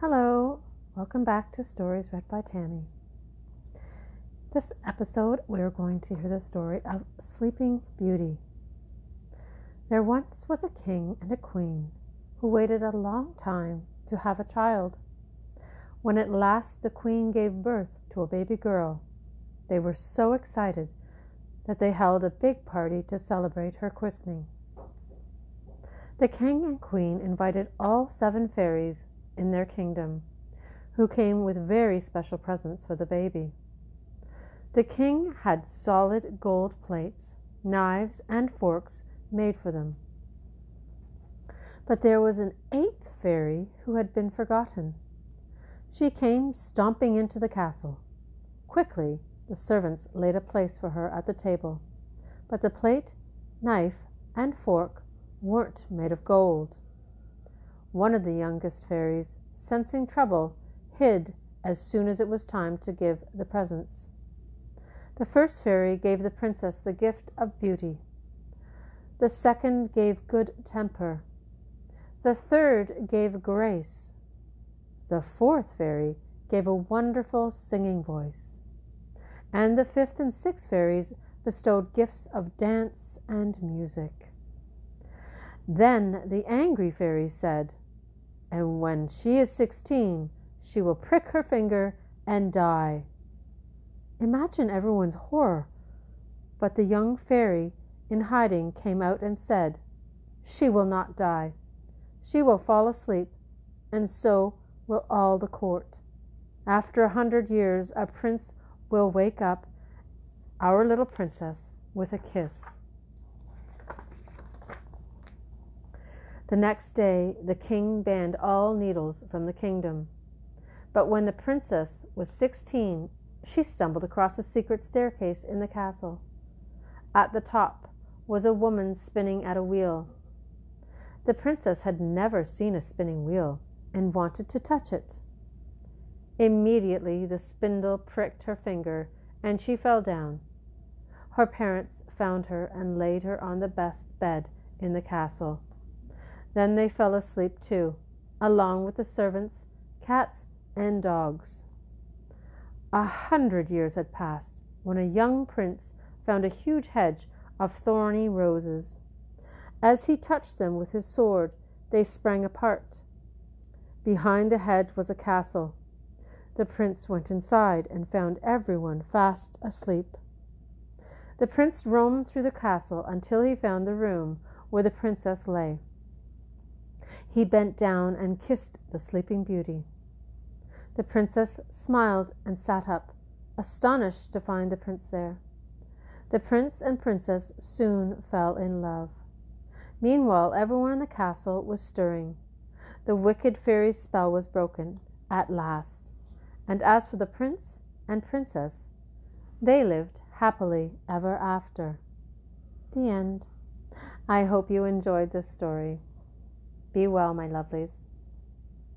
Hello, welcome back to Stories Read by Tammy. This episode, we're going to hear the story of Sleeping Beauty. There once was a king and a queen who waited a long time to have a child. When at last the queen gave birth to a baby girl, they were so excited that they held a big party to celebrate her christening. The king and queen invited all seven fairies in their kingdom, who came with very special presents for the baby. The king had solid gold plates, knives, and forks made for them. But there was an eighth fairy who had been forgotten. She came stomping into the castle. Quickly, the servants laid a place for her at the table, but the plate, knife, and fork weren't made of gold. One of the youngest fairies, sensing trouble, hid as soon as it was time to give the presents. The first fairy gave the princess the gift of beauty. The second gave good temper. The third gave grace. The fourth fairy gave a wonderful singing voice. And the fifth and sixth fairies bestowed gifts of dance and music. Then the angry fairy said, And when she is sixteen, she will prick her finger and die. Imagine everyone's horror. But the young fairy in hiding came out and said, She will not die. She will fall asleep, and so will all the court. After a hundred years, a prince will wake up our little princess with a kiss. The next day, the king banned all needles from the kingdom. But when the princess was sixteen, she stumbled across a secret staircase in the castle. At the top was a woman spinning at a wheel. The princess had never seen a spinning wheel and wanted to touch it. Immediately the spindle pricked her finger and she fell down. Her parents found her and laid her on the best bed in the castle. Then they fell asleep too, along with the servants, cats, and dogs. A hundred years had passed when a young prince found a huge hedge of thorny roses. As he touched them with his sword, they sprang apart. Behind the hedge was a castle. The prince went inside and found everyone fast asleep. The prince roamed through the castle until he found the room where the princess lay. He bent down and kissed the sleeping beauty. The princess smiled and sat up, astonished to find the prince there. The prince and princess soon fell in love. Meanwhile, everyone in the castle was stirring. The wicked fairy's spell was broken, at last. And as for the prince and princess, they lived happily ever after. The end. I hope you enjoyed this story. Be well, my lovelies.